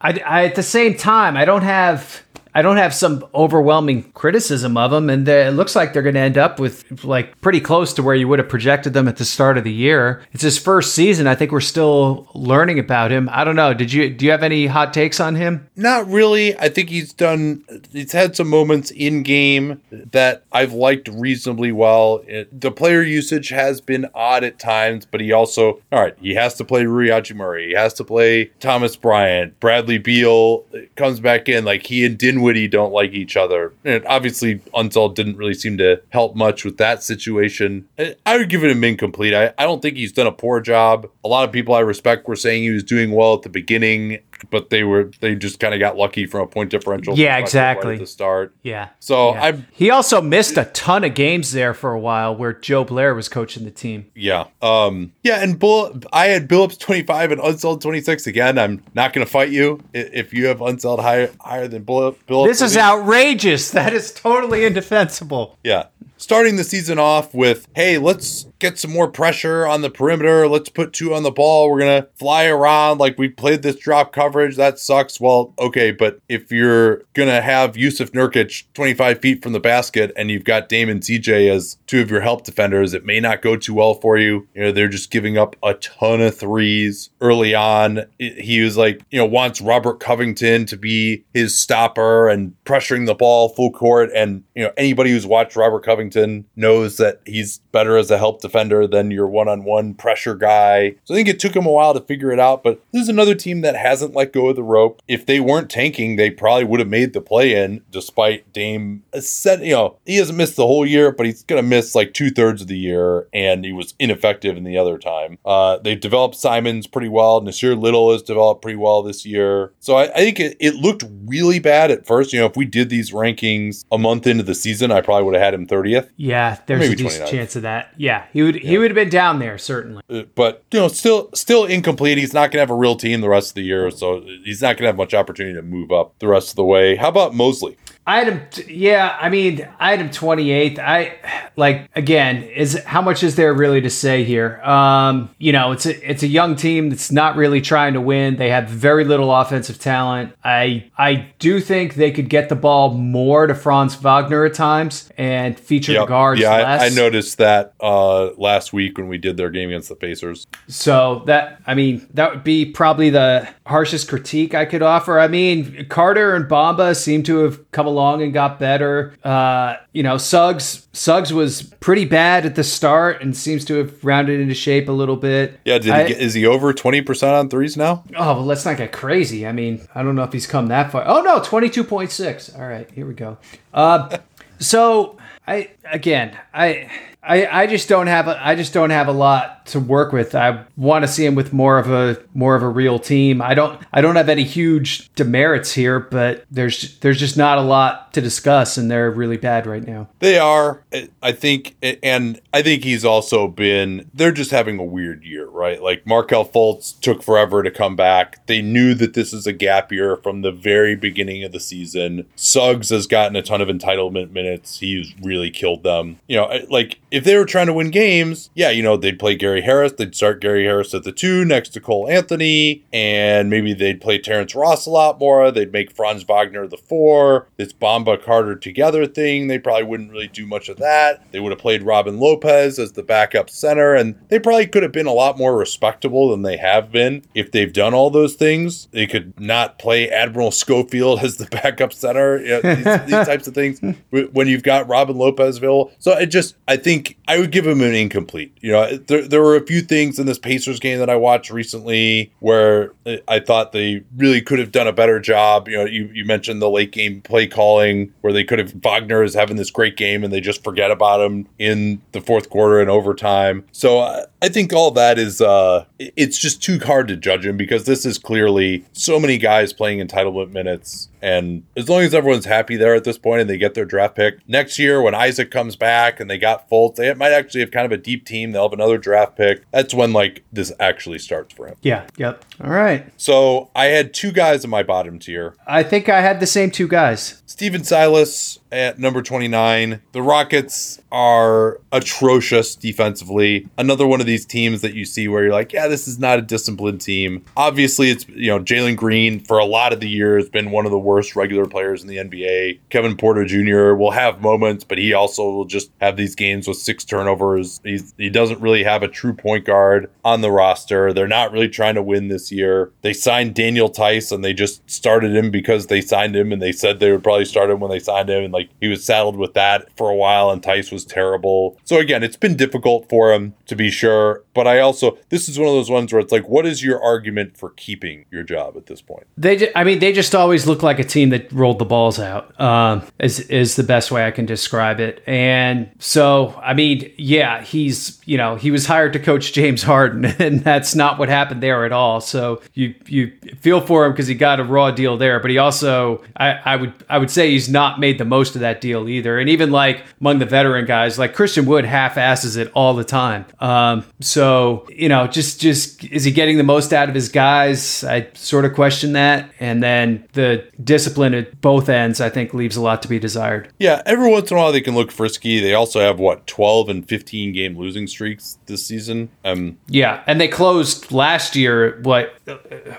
I, I, at the same time, I don't have, I don't have some overwhelming criticism of him, and it looks like they're going to end up with like pretty close to where you would have projected them at the start of the year. It's his first season. I think we're still learning about him. I don't know. Did you do you have any hot takes on him? Not really. I think he's done. He's had some moments in game that I've liked reasonably well. It, the player usage has been odd at times, but he also all right. He has to play Rui Hachimura. He has to play Thomas Bryant. Bradley Beal comes back in. Like he and Dinwiddie don't like each other. And obviously, Unseld didn't really seem to help much with that situation. I would give it a incomplete. I, I don't think he's done a poor job. A lot of people I respect were saying he was doing well at the beginning but they were they just kind of got lucky from a point differential. Yeah, exactly. Right at the start. Yeah. So yeah. I he also missed a ton of games there for a while where Joe Blair was coaching the team. Yeah. Um. Yeah, and Bull, I had Billups twenty five and Unseld twenty six. Again, I'm not going to fight you if you have Unseld higher higher than Billups. This is outrageous. That is totally indefensible. Yeah starting the season off with, hey, let's get some more pressure on the perimeter. Let's put two on the ball. We're going to fly around like we played this drop coverage. That sucks. Well, okay, but if you're going to have Jusuf Nurkic 25 feet from the basket and you've got Damon CJ as two of your help defenders, it may not go too well for you. You know, they're just giving up a ton of threes early on. He was like, you know, wants Robert Covington to be his stopper and pressuring the ball full court. And, you know, anybody who's watched Robert Covington Washington knows that he's better as a help defender than your one on one pressure guy. So I think it took him a while to figure it out, but this is another team that hasn't let go of the rope. If they weren't tanking, they probably would have made the play in despite Dame said, you know, he hasn't missed the whole year, but he's going to miss like two thirds of the year, and he was ineffective in the other time. Uh, they've developed Simons pretty well. Nassir Little has developed pretty well this year. So I, I think it, it looked really bad at first. You know, if we did these rankings a month into the season, I probably would have had him 30th. Yeah, there's Maybe a decent 29th. chance of that. Yeah, he would yeah. he would have been down there certainly. Uh, but you know, still still incomplete. He's not going to have a real team the rest of the year, so he's not going to have much opportunity to move up the rest of the way. How about Mosley? Item, yeah, I mean, item 28th. I like again, is how much is there really to say here? Um, you know, it's a it's a young team that's not really trying to win. They have very little offensive talent. I I do think they could get the ball more to Franz Wagner at times and feature yep. the guards yeah, less. I, I noticed that uh, last week when we did their game against the Pacers. So that I mean, that would be probably the harshest critique I could offer. I mean, Carter and Bamba seem to have come along and got better. Uh, you know, Suggs Suggs was pretty bad at the start and seems to have rounded into shape a little bit. Yeah, did I, he get, is he over twenty percent on threes now? Oh, well, let's not get crazy. I mean, I don't know if he's come that far. Oh no, twenty two point six. All right, here we go. Uh, (laughs) so I again, I I, I just don't have a, I just don't have a lot to work with. I want to see him with more of a more of a real team. I don't I don't have any huge demerits here, but there's there's just not a lot to discuss, and they're really bad right now. They are, I think, and I think he's also been. They're just having a weird year, right? Like Markelle Fultz took forever to come back. They knew that this is a gap year from the very beginning of the season. Suggs has gotten a ton of entitlement minutes. He's really killed them. You know, like if they were trying to win games, yeah, you know, they'd play Gary Harris. They'd start Gary Harris at the two next to Cole Anthony, and maybe they'd play Terrence Ross a lot more. They'd make Franz Wagner the four. This Bamba Carter together thing, they probably wouldn't really do much of that. They would have played Robin Lopez as the backup center, and they probably could have been a lot more respectable than they have been if they've done all those things. They could not play Admiral Schofield (laughs) as the backup center. You know, these, these (laughs) types of things when you've got Robin Lopez available. So it just, I think I would give him an incomplete. You know, there, there were a few things in this Pacers game that I watched recently where I thought they really could have done a better job. You know, you, you mentioned the late game play calling where they could have Wagner is having this great game and they just forget about him in the fourth quarter and overtime. So uh, I think all that is uh, it's just too hard to judge him because this is clearly so many guys playing entitlement minutes and as long as everyone's happy there at this point and they get their draft pick next year when Isaac comes back and they got Fultz, they might actually have kind of a deep team. They'll have another draft pick. That's when like this actually starts for him. Yeah. Yep. All right. So I had two guys in my bottom tier. I think I had the same two guys. Stephen Silas at number 29. The Rockets are atrocious defensively. Another one of these teams that you see where you're like, yeah, this is not a disciplined team. Obviously, it's, you know, Jalen Green for a lot of the year has been one of the worst regular players in the NBA. Kevin Porter Jr. will have moments, but he also will just have these games with six turnovers. He's, he doesn't really have a true point guard on the roster. They're not really trying to win this year. They signed Daniel Theis and they just started him because they signed him and they said they would probably start him when they signed him. And like he was saddled with that for a while and Theis was terrible. So again, it's been difficult for him to be sure. But I also, this is one of those ones where it's like, what is your argument for keeping your job at this point? They, ju- I mean, they just always look like a team that rolled the balls out. Um, is is the best way I can describe it. And so, I mean, yeah, he's you know he was hired to coach James Harden, (laughs) and that's not what happened there at all. So you you feel for him because he got a raw deal there, but he also I, I would I would say he's not made the most of that deal either. And even like among the veteran guys, like Christian Wood half asses it all the time. Um, so you know, just just is he getting the most out of his guys? I sort of question that. And then the discipline at both ends, I think, leaves a lot to be desired. Yeah, every once in a while they can look frisky. They also have what 12 and 15 game losing streaks this season. Um, Yeah, and they closed last year. What uh,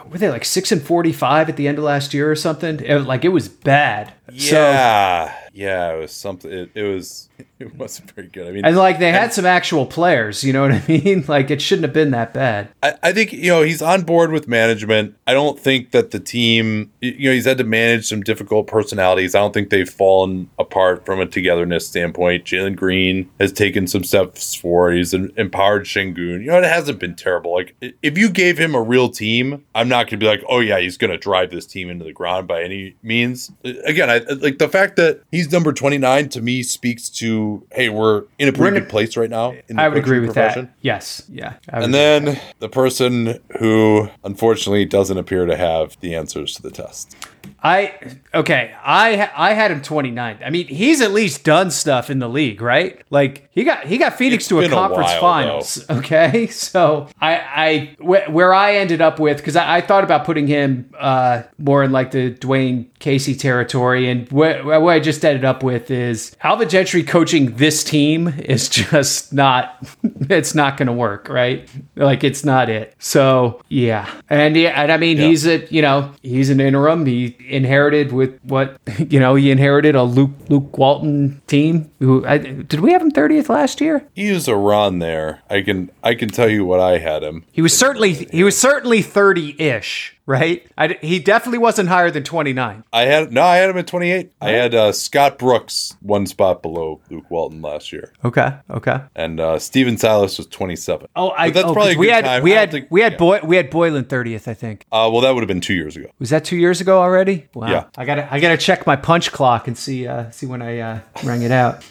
were they like six and forty-five at the end of last year or something? It, like it was bad. So, yeah, it was something. It, it was. (laughs) It wasn't very good. I mean, and like they had some actual players. You know what I (laughs) mean? Like it shouldn't have been that bad. I, I think you know he's on board with management. I don't think that the team, you know, he's had to manage some difficult personalities. I don't think they've fallen apart from a togetherness standpoint. Jalen Green has taken some steps forward. He's empowered Sengun. You know, it hasn't been terrible. Like if you gave him a real team, I'm not going to be like, oh yeah, he's going to drive this team into the ground by any means. Again, I like the fact that he's number 29 to me speaks to hey, we're in a pretty in a- good place right now. In the I would agree with profession. that. Yes. Yeah. And then the person who unfortunately doesn't appear to have the answers to the test. I okay. I I had him 29. I mean, he's at least done stuff in the league, right? Like he got he got Phoenix It's to a been a conference while, finals. (laughs) Okay, so I I wh- where I ended up with because I, I thought about putting him uh, more in like the Dwane Casey territory, and wh- what I just ended up with is Alvin Gentry coaching this team is (laughs) just not (laughs) it's not going to work, right? Like it's not it. So yeah, and yeah, and I mean Yeah. he's a you know he's an interim. He inherited with what (laughs) you know he inherited a Luke Luke Walton team. Who I, did we have him thirtieth last year? He was a run there. I can I can tell you what I had him. He was certainly he was certainly thirty ish. Right, I, he definitely wasn't higher than twenty nine. I had no, I had him at 28. I had uh, Scott Brooks one spot below Luke Walton last year, Okay, okay. and uh, Stephen Silas was 27. Oh, I But that's oh, probably we good had time. we had think- we had yeah. Boy we had Boylen thirtieth. I think Uh, well, that would have been two years ago. was that two years ago already. Wow. Yeah. I gotta I gotta check my punch clock and see uh, see when I uh, rang it out.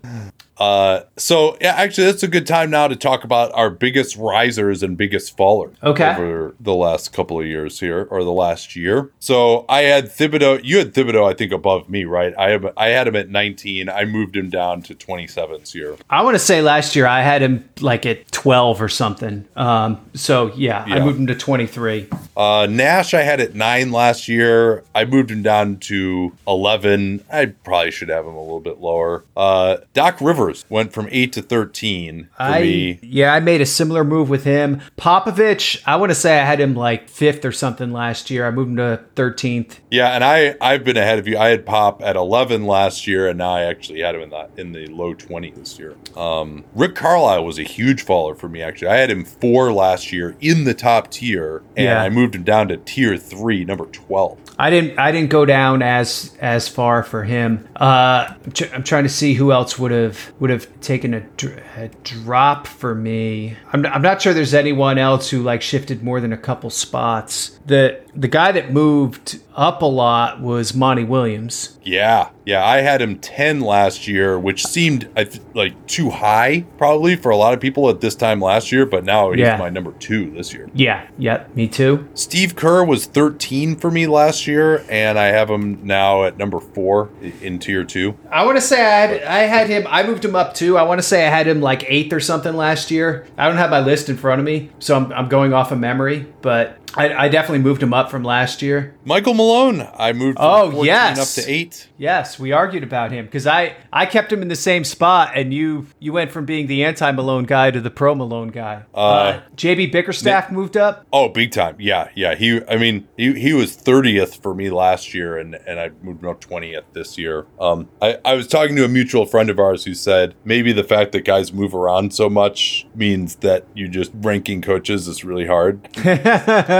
(laughs) Uh, so yeah, actually, that's a good time now to talk about our biggest risers and biggest fallers Okay. over the last couple of years here, or the last year. So I had Thibodeau. You had Thibodeau, I think, above me, right? I have. I had him at 19. I moved him down to 27 this year. I want to say last year I had him like at 12 or something. Um, so yeah, I moved him to 23. Uh, Nash, I had at nine last year. I moved him down to 11. I probably should have him a little bit lower. Uh, Doc Rivers went from eight to 13 for I me. yeah, I made a similar move with him. Popovich, I want to say I had him like fifth or something last year. I moved him to 13th. Yeah, and I I've been ahead of you. I had Pop at 11 last year, and now I actually had him in the in the low 20 this year. Um, Rick Carlisle was a huge faller for me. Actually, I had him four last year in the top tier, and Yeah. I moved him down to tier three, number 12. I didn't I didn't go down as as far for him. Uh, I'm trying to see who else would have would have taken a, dr- a drop for me. I'm, I'm not sure there's anyone else who like shifted more than a couple spots. The the guy that moved up a lot was Monty Williams. Yeah, yeah, I had him 10 last year, which seemed like too high probably for a lot of people at this time last year, but now he's Yeah. my number two this year. Yeah, yep, me too. Steve Kerr was 13 for me last year, and I have him now at number four in tier two. I want to say I had I had him. I moved him up too. I want to say I had him like eighth or something last year. I don't have my list in front of me, so I'm, I'm going off of memory. But I, I definitely moved him up from last year. Michael Malone, I moved from Oh, 14 yes. up to eight. Yes, we argued about him because I, I kept him in the same spot, and you you went from being the anti Malone guy to the pro Malone guy. Uh, JB Bickerstaff moved up. Oh, big time. Yeah, yeah. He, I mean, he, he was 30th for me last year, and, and I moved him up 20th this year. Um, I, I was talking to a mutual friend of ours who said maybe the fact that guys move around so much means that you just ranking coaches is really hard. (laughs)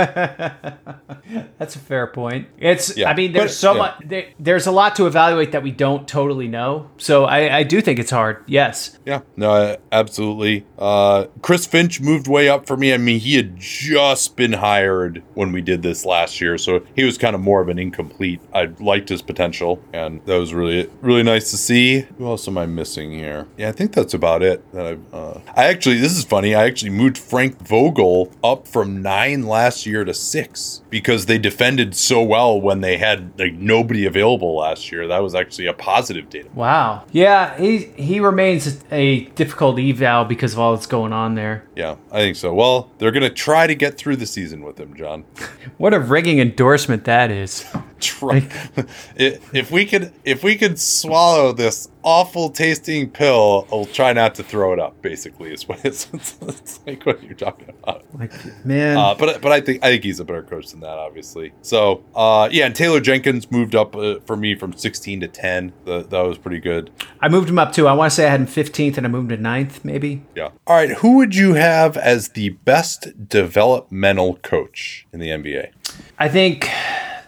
(laughs) That's a fair point. It's Yeah, I mean there's but- so yeah. much there, there's a lot to evaluate that we don't totally know. So I, I do think it's hard. Yes. Yeah, no, absolutely. Uh, Chris Finch moved way up for me. I mean, he had just been hired when we did this last year, so he was kind of more of an incomplete. I liked his potential, and that was really, really nice to see. Who else am I missing here? Yeah, I think that's about it. That I've, uh, I actually, this is funny. I actually moved Frank Vogel up from nine last year to six because they defended so well when they had like nobody available last year. That was actually a positive data. Wow. Yeah, he he remains a difficult eval because of all that's going on there. Yeah, I think so. Well, they're going to try to get through the season with him, John. (laughs) What a rigging endorsement that is. Try. (laughs) If we could, if we could swallow this awful tasting pill, I'll try not to throw it up. Basically, is what it's, (laughs) it's, it's like what you're talking about. Like man. Uh, but but I think I think he's a better coach than that, obviously. So uh, yeah, and Taylor Jenkins moved up uh, for me from 16 to 10. That that was pretty good. I moved him up too. I want to say I had him 15th and I moved him to 9th, maybe. Yeah. All right. Who would you have as the best developmental coach in the NBA? I think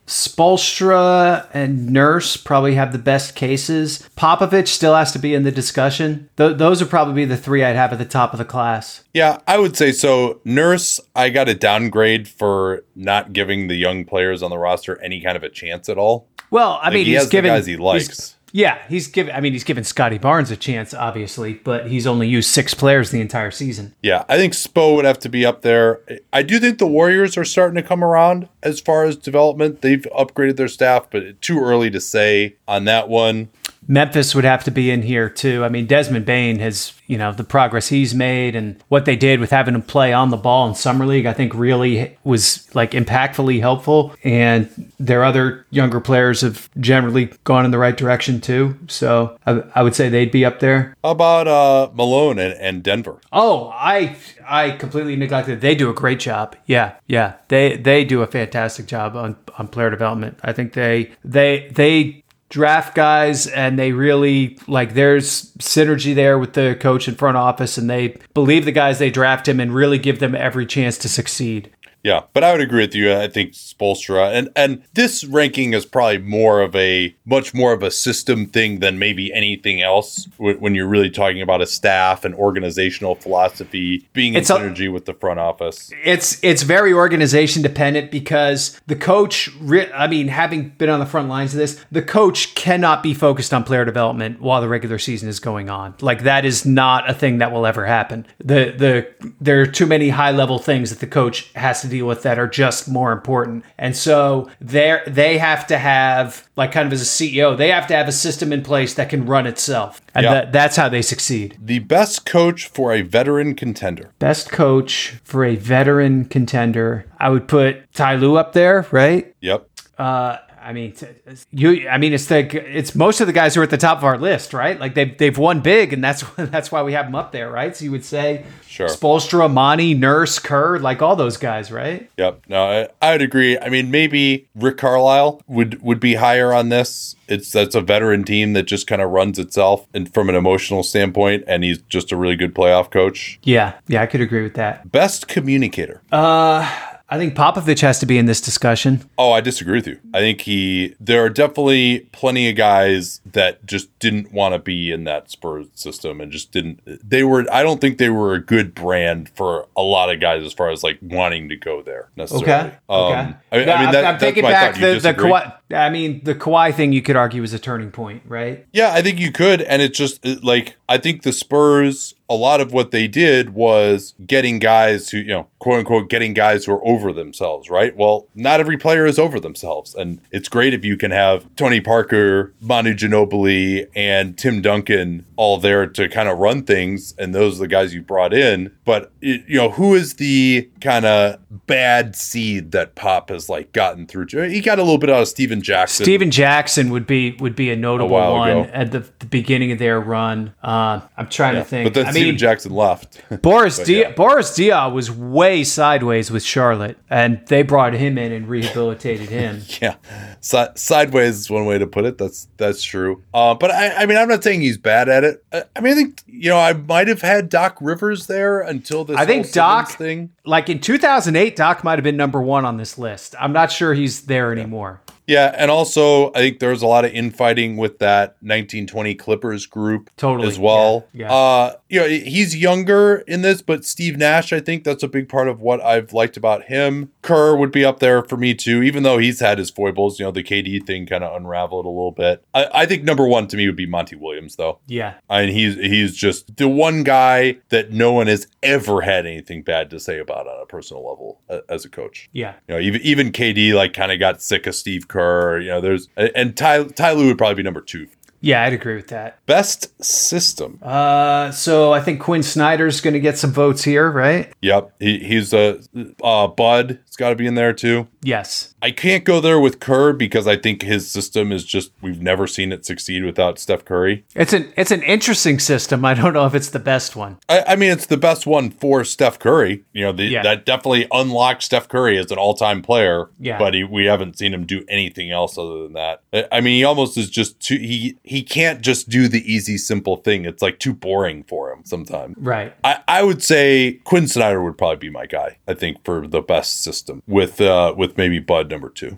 Spoelstra and Nurse probably have the best cases. Popovich still has to be in the discussion. Th- those would probably be the three I'd have at the top of the class. Yeah, I would say so. Nurse, I got a downgrade for not giving the young players on the roster any kind of a chance at all. Well, I mean, he he's given guys he likes. Yeah, he's given. I mean, he's given Scottie Barnes a chance, obviously, but he's only used six players the entire season. Yeah, I think Spo would have to be up there. I do think the Warriors are starting to come around as far as development. They've upgraded their staff, but too early to say on that one. Memphis would have to be in here too. I mean, Desmond Bane has, you know, the progress he's made and what they did with having him play on the ball in summer league, I think really was like impactfully helpful. And their other younger players have generally gone in the right direction too. So I, I would say they'd be up there. How about uh, Malone and, and Denver? Oh, I I completely neglected. They do a great job. Yeah, yeah. They they do a fantastic job on on player development. I think they they they draft guys and they really like there's synergy there with the coach and front office and they believe the guys they draft him and really give them every chance to succeed. Yeah, but I would agree with you. I think Spoelstra and and this ranking is probably more of a much more of a system thing than maybe anything else. wh- When you're really talking about a staff and organizational philosophy being in It's a- synergy with the front office. It's it's very organization dependent because the coach. I mean, having been on the front lines of this, the coach cannot be focused on player development while the regular season is going on. Like that is not a thing that will ever happen. The the there are too many high level things that the coach has to deal with that are just more important, and so they they have to have like kind of as a CEO, they have to have a system in place that can run itself, and that, that's how they succeed. The best coach for a veteran contender. Best coach for a veteran contender, I would put Ty Lue up there, right? Yep. Uh, I mean, t- you. I mean, it's the it's most of the guys who are at the top of our list, right? Like they've they've won big, and that's (laughs) that's why we have them up there, right? So you would say, Sure. Spoelstra, Monty, Nurse, Kerr, like all those guys, right? Yep. No, I, I would agree. I mean, maybe Rick Carlisle would would be higher on this. It's that's a veteran team that just kind of runs itself, and from an emotional standpoint, and he's just a really good playoff coach. Yeah, yeah, I could agree with that. Best communicator. Uh, I think Popovich has to be in this discussion. Oh, I disagree with you. I think he. There are definitely plenty of guys that just didn't want to be in that Spurs system and just didn't. They were. I don't think they were a good brand for a lot of guys as far as like wanting to go there necessarily. Okay. Um, okay. I, I mean, that, I'm that's thinking why I back the the. Kawhi, I mean, the Kawhi thing you could argue was a turning point, right? Yeah, I think you could. And it's just like, I think the Spurs, a lot of what they did was getting guys who, you know, quote unquote, getting guys who are over themselves, right? Well, not every player is over themselves. And it's great if you can have Tony Parker, Manu Ginobili, and Tim Duncan all there to kind of run things. And those are the guys you brought in. But, it, you know, who is the kind of bad seed that Pop has like gotten through? He got a little bit out of Stephen Jackson. Stephen Jackson would be would be a notable while one ago. at the, the beginning of their run. Uh, I'm trying to think. But then I Stephen mean, Jackson left. (laughs) Boris Diaw yeah. Boris Diaw was way sideways with Charlotte, and they brought him in and rehabilitated him. (laughs) yeah, si- sideways is one way to put it. That's that's true. Uh, but I, I mean, I'm not saying he's bad at it. I, I mean, I think you know, I might have had Doc Rivers there until this. I think Doc- thing. Like in 2008, Doc might have been number one on this list. I'm not sure he's there anymore. Yeah, and also I think there's a lot of infighting with that 1920 Clippers group Totally, as well. yeah, yeah. Uh, you know, he's younger in this, but Steve Nash, I think that's a big part of what I've liked about him. Kerr would be up there for me too, even though he's had his foibles. You know, the KD thing kind of unraveled a little bit. I, I think number one to me would be Monty Williams, though. Yeah, I mean, he's he's just the one guy that no one has ever had anything bad to say about on a personal level uh, as a coach. yeah. You know, even even KD like kind of got sick of Steve Kerr. You know, there's and Ty Ty Lue would probably be number two. Yeah, I'd agree with that. Best system. Uh, so I think Quin Snyder's going to get some votes here, right? Yep, he, he's a uh, Bud. It's got to be in there too. Yes. I can't go there with Kerr because I think his system is just we've never seen it succeed without Steph Curry. It's an it's an interesting system. I don't know if it's the best one. I, I mean, it's the best one for Steph Curry. You know, the, Yeah. that definitely unlocked Steph Curry as an all-time player. Yeah. but he, we haven't seen him do anything else other than that. I- I mean, he almost is just too. He he can't just do the easy, simple thing. It's like too boring for him sometimes. Right. I, I would say Quin Snyder would probably be my guy. I think for the best system with uh with maybe Bud number two.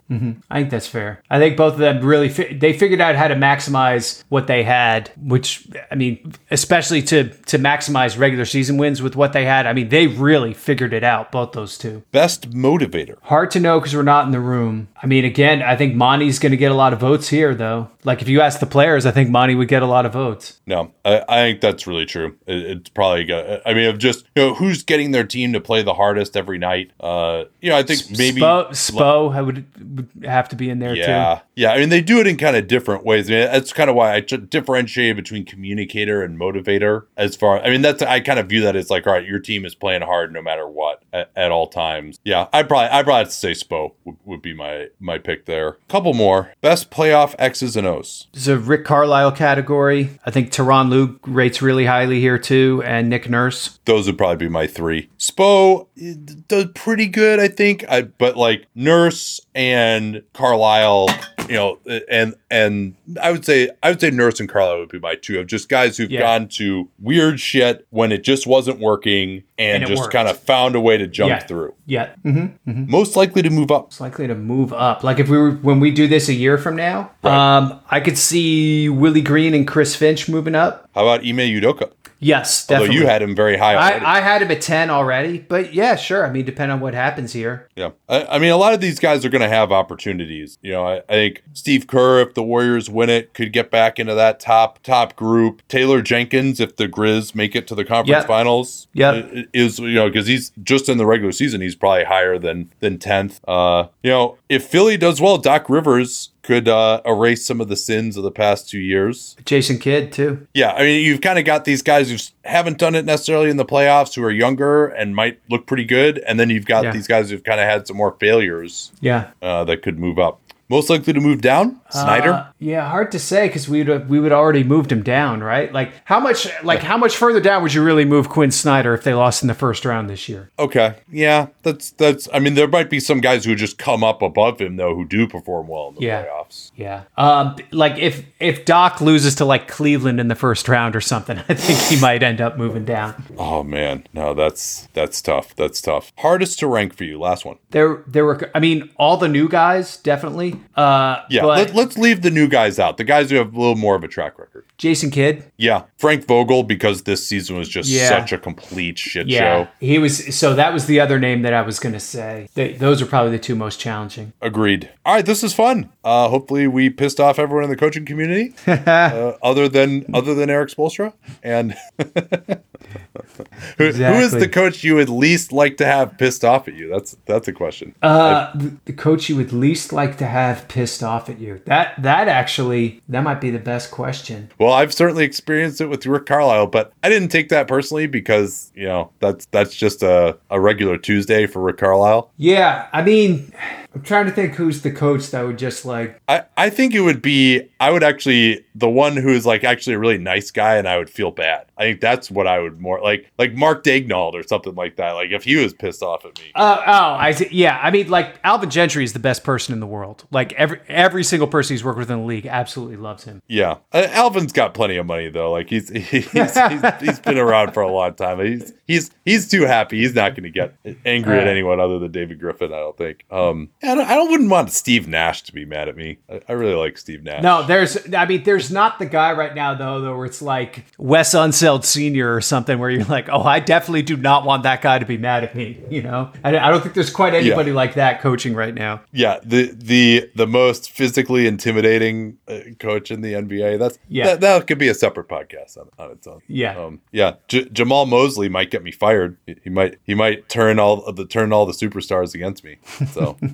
I think that's fair. I think both of them really fi- they figured out how to maximize what they had, which I mean, especially to to maximize regular season wins with what they had. I mean, they really figured it out. Both those two. Best motivator. Hard to know because we're not in the room. I mean, again, I think Monty's going to get a lot of votes here, though. Like if you ask the players, I think Monty would get a lot of votes. No, I, I think that's really true. It, it's probably got. I mean, of just you know who's getting their team to play the hardest every night. Uh, you know, I think maybe Spo, Spo would, would have to be in there Yeah, too. Yeah. I mean, they do it in kind of different ways. I mean, that's kind of why I t- differentiate between communicator and motivator. As far, I mean, that's I kind of view that as like, all right, your team is playing hard no matter what at, at all times. Yeah, I probably I probably have to say Spo would, would be my my pick there. Couple more best playoff X's and O's. There's a Rick Carlisle category. I think Tyronn Lue rates really highly here too, and Nick Nurse. Those would probably be my three. Spo eh, does pretty good, I think. I but like Nurse and Carlisle, you know, and and I would say I would say Nurse and Carlisle would be my two of just guys who've Yeah. gone to weird shit when it just wasn't working and, And just kind of found a way to jump Yeah. through. Yeah, mm-hmm. Most likely to move up. it's likely to move up. Like if we were when we do this a year from now, Right. um, I could see Willie Green and Chris Finch moving up. How about Ime Udoka? Yes, Although you had him very high. I, I had him at ten already, but yeah, sure. I mean, depending on what happens here. Yeah. I, I mean, a lot of these guys are going to have opportunities. You know, I, I think Steve Kerr, if the Warriors win it, could get back into that top top group. Taylor Jenkins, if the Grizz make it to the conference Yep. finals, yeah, is you know because he's just in the regular season, he's probably higher than than tenth. Uh, you know, if Philly does well, Doc Rivers could uh, erase some of the sins of the past two years. Jason Kidd too. Yeah, I mean, you've kind of got these guys who haven't done it necessarily in the playoffs, who are younger and might look pretty good, and then you've got Yeah. these guys who've kind of had some more failures Yeah. uh, that could move up. Most likely to move down, Snyder. Uh, yeah, hard to say because we would we would already moved him down, right? Like how much like how much further down would you really move Quin Snyder if they lost in the first round this year? okay, yeah, that's that's. I mean, there might be some guys who just come up above him though, who do perform well in the Yeah. playoffs. Yeah. Um, like if if Doc loses to like Cleveland in the first round or something, (laughs) I think he might end up moving down. Oh man, no, that's that's tough. That's tough. Hardest to rank for you. Last one. There there were I mean all the new guys definitely. Uh, Yeah, but let, let's leave the new guys out. The guys who have a little more of a track record. Jason Kidd. Yeah, Frank Vogel because this season was just Yeah. such a complete shit Yeah, show. he was. So that was the other name that I was going to say. They, those are probably the two most challenging. Agreed. All right, this is fun. Uh, hopefully, we pissed off everyone in the coaching community, (laughs) uh, other than other than Erik Spoelstra. And (laughs) who, who is the coach you would least like to have pissed off at you? That's that's a question. Uh, the- the coach you would least like to have pissed off at you. That that actually that might be the best question. Well, I've certainly experienced it with Rick Carlisle, but I didn't take that personally because you know that's that's just a, a regular Tuesday for Rick Carlisle. Yeah, I mean, I'm trying to think who's the coach that would just like. I, I think it would be I would actually the one who is like actually a really nice guy and I would feel bad. I think that's what I would more like like Mark Daigneault or something like that. Like if he was pissed off at me. Uh, oh, I see. Yeah, I mean, like Alvin Gentry is the best person in the world. Like every every single person he's worked with in the league absolutely loves him. Yeah, uh, Alvin's got plenty of money though. Like he's (laughs) he's, he's, he's (laughs) been around for a long time. He's he's he's too happy. He's not going to get angry at anyone other than David Griffin. I don't think. Um, I don't, I don't wouldn't want Steve Nash to be mad at me. I, I really like Steve Nash. No, there's. I mean, there's not the guy right now though, though, where it's like Wes Unseld Senior or something, where you're like, oh, I definitely do not want that guy to be mad at me. (laughs) You know, I, I don't think there's quite anybody like that coaching right now. Yeah, the the the most physically intimidating uh, coach in the NBA. That's Yeah. That, that could be a separate podcast on, on its own. Yeah. Um, yeah. J- Jamahl Mosley might get me fired. He, might he might turn all of the turn all the superstars against me. So. (laughs)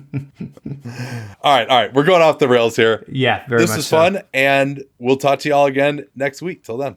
(laughs) all right, all right. We're going off the rails here. Yeah, very this is so. fun, and we'll talk to y'all again next week. Till then.